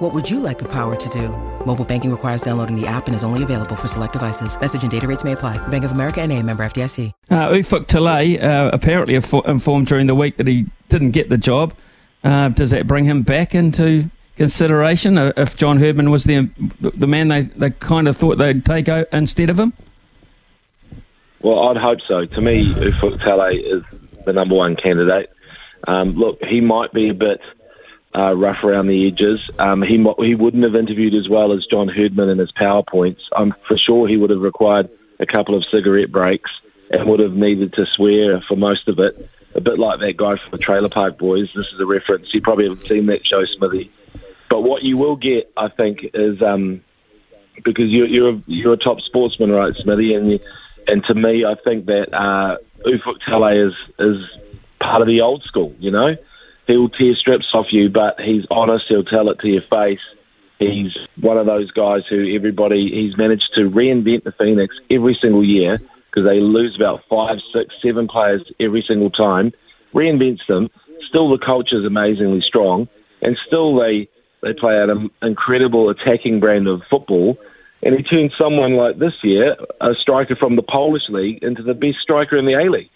What would you like the power to do? Mobile banking requires downloading the app and is only available for select devices. Message and data rates may apply. Bank of America and a member FDIC. Uh, Ufuk Talay uh, apparently informed during the week that he didn't get the job. Uh, does that bring him back into consideration uh, if John Herdman was the the man they, they kind of thought they'd take out instead of him? Well, I'd hope so. To me, Ufuk Talay is the number one candidate. Um, look, he might be a bit uh, rough around the edges. Um, he he wouldn't have interviewed as well as John Herdman in his powerpoints. I'm for sure he would have required a couple of cigarette breaks and would have needed to swear for most of it. A bit like that guy from the Trailer Park Boys. This is a reference. You probably haven't seen that show, Smithy. But what you will get, I think, is um, because you're you're a, you're a top sportsman, right, Smithy? And you, and to me, I think that uh, Ufuk Talay is is part of the old school. You know, he'll tear strips off you, but he's honest. He'll tell it to your face. He's one of those guys who everybody he's managed to reinvent the Phoenix every single year because they lose about five, six, seven players every single time. Reinvents them. Still, the culture is amazingly strong, and still they they play an incredible attacking brand of football. And he turned someone like this year, a striker from the Polish league, into the best striker in the A League.